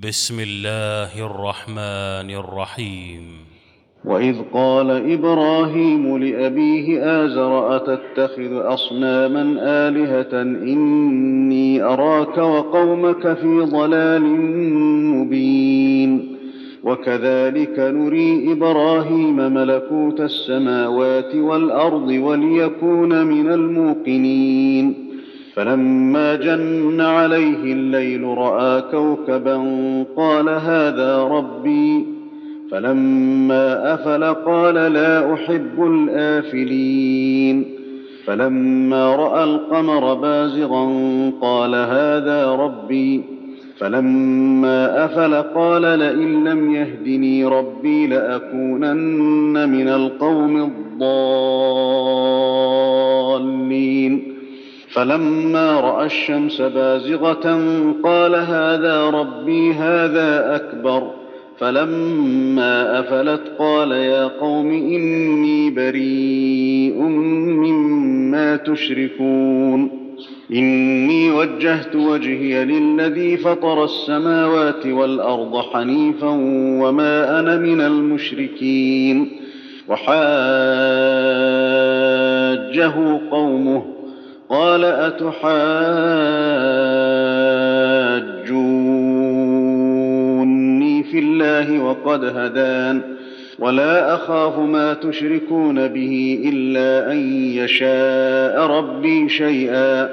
بسم الله الرحمن الرحيم. وإذ قال إبراهيم لأبيه آزر أتتخذ أصناما آلهة إني أراك وقومك في ضلال مبين. وكذلك نري إبراهيم ملكوت السماوات والأرض وليكون من الموقنين. فلما جن عليه الليل رأى كوكبا قال هذا ربي. فلما أفل قال لا أحب الآفلين. فلما رأى القمر بازغا قال هذا ربي. فلما أفل قال لئن لم يهدني ربي لأكونن من القوم الضالين. فلما رأى الشمس بازغة قال هذا ربي هذا أكبر. فلما أفلت قال يا قوم إني بريء مما تشركون. إني وجهت وجهي للذي فطر السماوات والأرض حنيفا وما أنا من المشركين. وحاجه قومه قال أتحاجوني في الله وقد هدان ولا أخاف ما تشركون به إلا أن يشاء ربي شيئا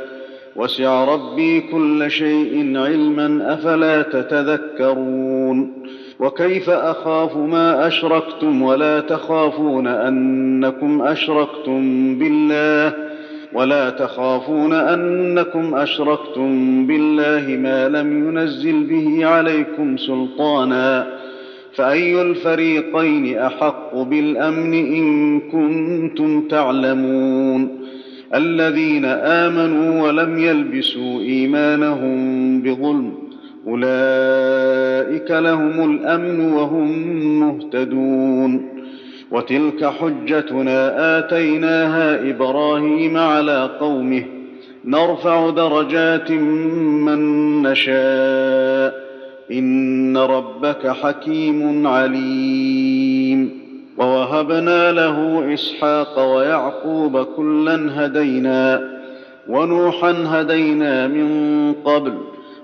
وسع ربي كل شيء علما أفلا تتذكرون وكيف أخاف ما أشركتم ولا تخافون أنكم أشركتم بالله ولا تخافون أنكم أشركتم بالله ما لم ينزل به عليكم سلطانا فأي الفريقين أحق بالأمن إن كنتم تعلمون الذين آمنوا ولم يلبسوا إيمانهم بظلم أولئك لهم الأمن وهم مهتدون وتلك حجتنا آتيناها إبراهيم على قومه. نرفع درجات من نشاء. إن ربك حكيم عليم. ووهبنا له إسحاق ويعقوب كلا هدينا. ونوحا هدينا من قبل.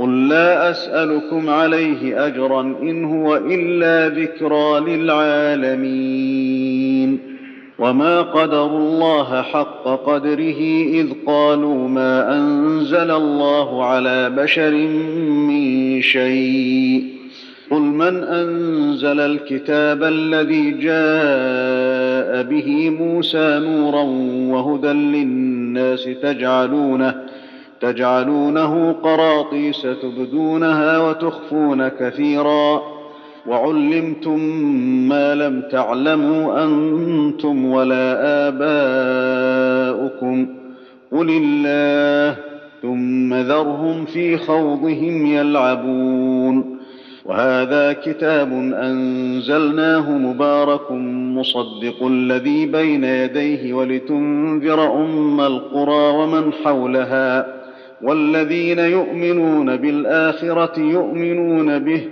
قل لا اسالكم عليه اجرا ان هو الا ذكرى للعالمين وما قدروا الله حق قدره اذ قالوا ما انزل الله على بشر من شيء قل من انزل الكتاب الذي جاء به موسى نورا وهدى للناس تجعلونه تجعلونه قراطيس تبدونها وتخفون كثيرا وعلمتم ما لم تعلموا أنتم ولا آباؤكم قل الله ثم ذرهم في خوضهم يلعبون وهذا كتاب أنزلناه مبارك مصدق الذي بين يديه ولتنذر أم القرى ومن حولها والذين يؤمنون بالآخرة يؤمنون به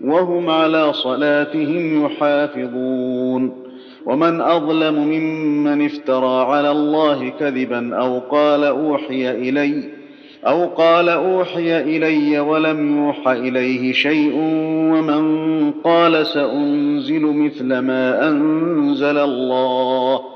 وهم على صلاتهم يحافظون. ومن أظلم ممن افترى على الله كذبا أو قال أوحي إلي أو قال أوحي إلي ولم يوح إليه شيء ومن قال سأنزل مثل ما أنزل الله.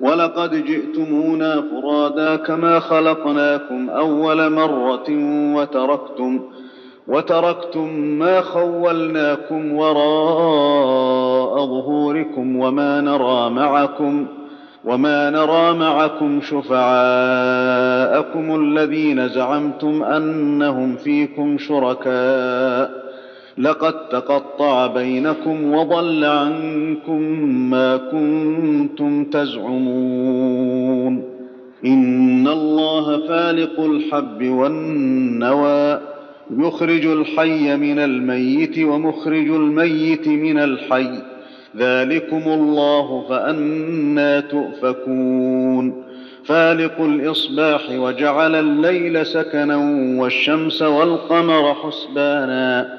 ولقد جئتمونا فرادا كما خلقناكم أول مرة وتركتم وتركتم ما خولناكم وراء ظهوركم وما نرى معكم وما نرى معكم شفعاءكم الذين زعمتم أنهم فيكم شركاء لقد تقطع بينكم وضل عنكم ما كنتم تزعمون. إن الله فالق الحب والنوى يخرج الحي من الميت ومخرج الميت من الحي. ذلكم الله فانى تؤفكون. فالق الإصباح وجعل الليل سكنا والشمس والقمر حسبانا.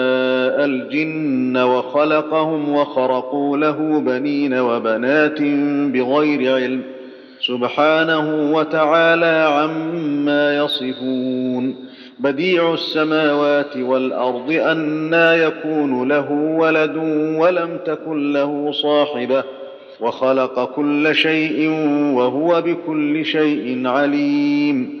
الجن وخلقهم وخرقوا له بنين وبنات بغير علم. سبحانه وتعالى عما يصفون. بديع السماوات والأرض انى يكون له ولد ولم تكن له صاحبة. وخلق كل شيء وهو بكل شيء عليم.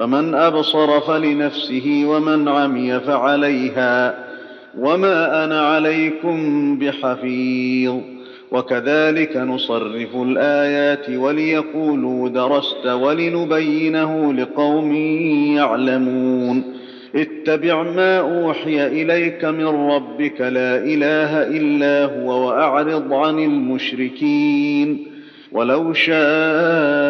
فمن أبصر فلنفسه ومن عمي فعليها وما أنا عليكم بحفيظ. وكذلك نصرف الآيات وليقولوا درست ولنبينه لقوم يعلمون. اتبع ما أوحي إليك من ربك لا إله إلا هو وأعرض عن المشركين. ولو شاء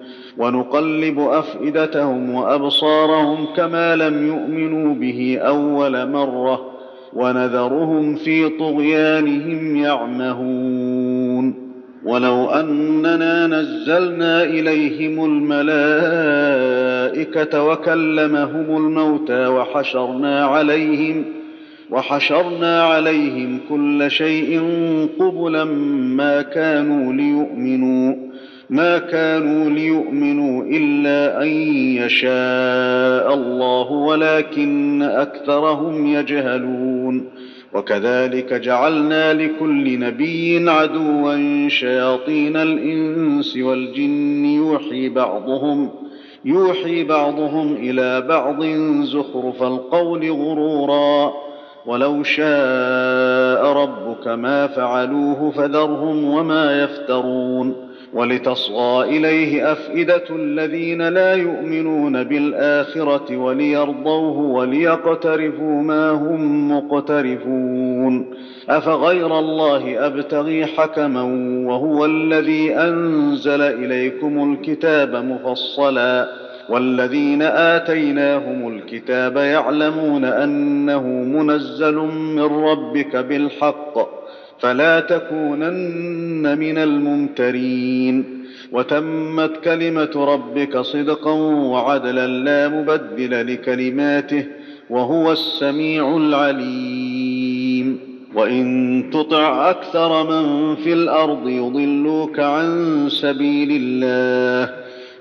ونقلب أفئدتهم وأبصارهم كما لم يؤمنوا به أول مرة ونذرهم في طغيانهم يعمهون. ولو أننا نزلنا إليهم الملائكة وكلمهم الموتى وحشرنا عليهم وحشرنا عليهم كل شيء قبلا ما كانوا ليؤمنوا. ما كانوا ليؤمنوا إلا أن يشاء الله ولكن أكثرهم يجهلون. وكذلك جعلنا لكل نبي عدوا شياطين الإنس والجن يوحي بعضهم يوحي بعضهم إلى بعض زخرف القول غرورا. ولو شاء ربك ما فعلوه فذرهم وما يفترون. ولتصغى إليه أفئدة الذين لا يؤمنون بالآخرة وليرضوه وليقترفوا ما هم مقترفون. أفغير الله أبتغي حكما وهو الذي أنزل إليكم الكتاب مفصلا. والذين آتيناهم الكتاب يعلمون أنه منزل من ربك بالحق. فلا تكونن من الممترين. وتمت كلمة ربك صدقا وعدلا لا مبدل لكلماته وهو السميع العليم. وإن تطع أكثر من في الأرض يضلوك عن سبيل الله.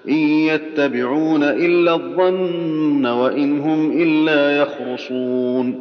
إن يتبعون إلا الظن وإن هم إلا يخرصون.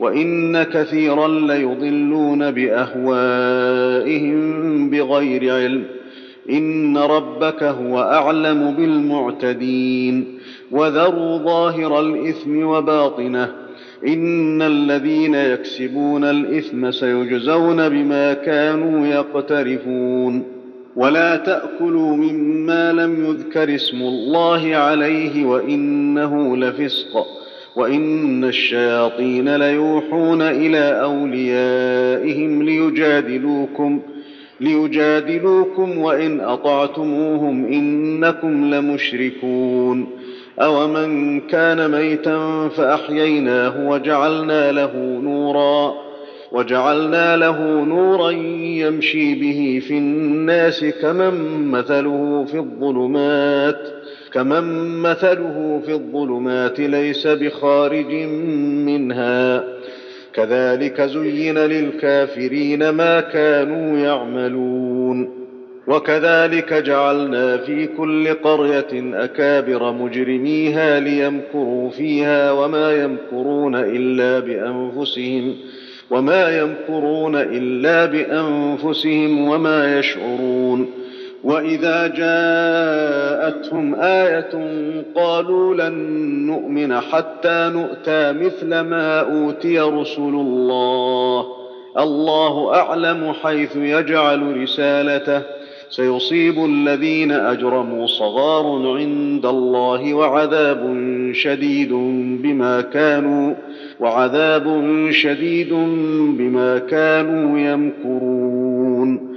وإن كثيرا ليضلون بأهوائهم بغير علم. إن ربك هو أعلم بالمعتدين. وذروا ظاهر الإثم وباطنه. إن الذين يكسبون الإثم سيجزون بما كانوا يقترفون. ولا تأكلوا مما لم يذكر اسم الله عليه وإنه لفسق. وان الشياطين ليوحون إلى اوليائهم ليجادلوكم ليجادلوكم وان اطعتموهم انكم لمشركون اومن كان ميتا فاحييناه وجعلنا له نورا وجعلنا له نورا يمشي به في الناس كمن مثله في الظلمات كمن مثله في الظلمات ليس بخارج منها. كذلك زين للكافرين ما كانوا يعملون. وكذلك جعلنا في كل قرية أكابر مجرميها ليمكروا فيها وما يمكرون إلا بأنفسهم وما يمكرون إلا بأنفسهم وما يشعرون. واذا جاءتهم إيه قالوا لن نؤمن حتى نؤتى مثل ما اوتي رسل الله الله اعلم حيث يجعل رسالته سيصيب الذين اجرموا صغار عند الله وعذاب شديد بما كانوا وعذاب شديد بما كانوا يمكرون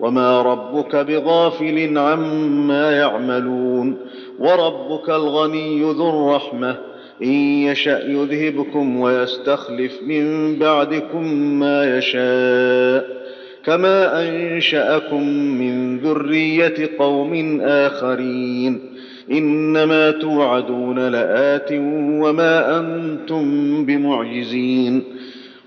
وما ربك بغافل عما يعملون وربك الغني ذو الرحمه ان يشا يذهبكم ويستخلف من بعدكم ما يشاء كما انشاكم من ذريه قوم اخرين انما توعدون لات وما أنتم بمعجزين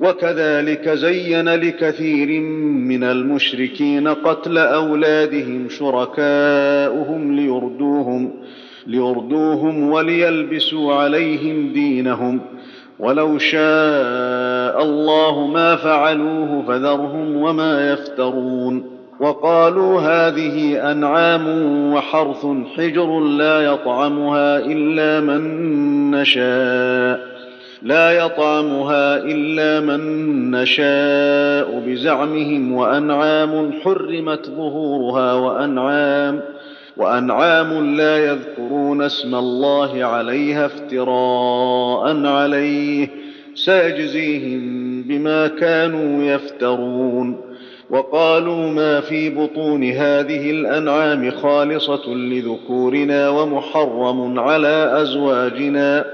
وكذلك زين لكثير من المشركين قتل أولادهم شركاؤهم ليردوهم ليردوهم وليلبسوا عليهم دينهم. ولو شاء الله ما فعلوه فذرهم وما يفترون. وقالوا هذه أنعام وحرث حجر لا يطعمها إلا من نشاء. لا يطعمها إلا من نشاء بزعمهم وأنعام حرمت ظهورها وأنعام وأنعام لا يذكرون اسم الله عليها افتراء عليه سيجزيهم بما كانوا يفترون وقالوا ما في بطون هذه الأنعام خالصة لذكورنا ومحرم على أزواجنا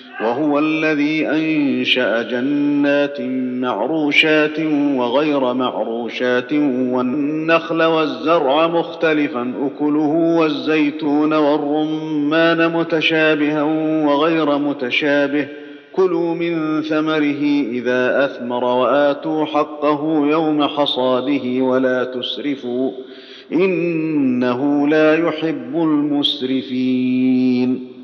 وهو الذي أنشأ جنات معروشات وغير معروشات والنخل والزرع مختلفا أكله والزيتون والرمان متشابها وغير متشابه. كلوا من ثمره إذا أثمر وآتوا حقه يوم حصاده ولا تسرفوا إنه لا يحب المسرفين.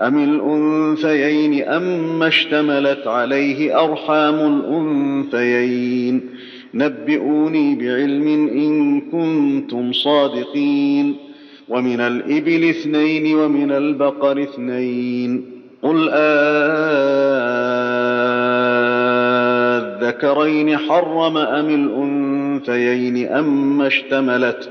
أم الأنثيين أم اشتملت عليه أرحام الأنثيين نبئوني بعلم إن كنتم صادقين ومن الإبل اثنين ومن البقر اثنين قل آذكرين حرم أم الأنثيين أم اشتملت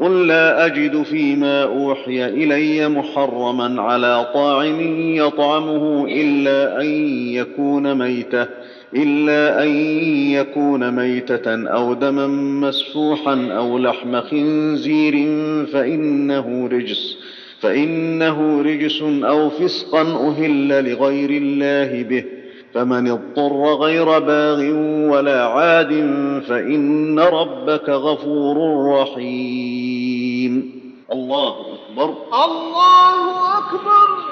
قل لا اجد فيما اوحي الي محرما على طاعم يطعمه الا ان يكون ميته إلا أن يكون ميتة أو دما مسفوحا أو لحم خنزير فإنه رجس فإنه رجس أو فسقا أهل لغير الله به فمن اضطر غير باغ ولا عاد فان ربك غفور رحيم الله أكبر. الله أكبر.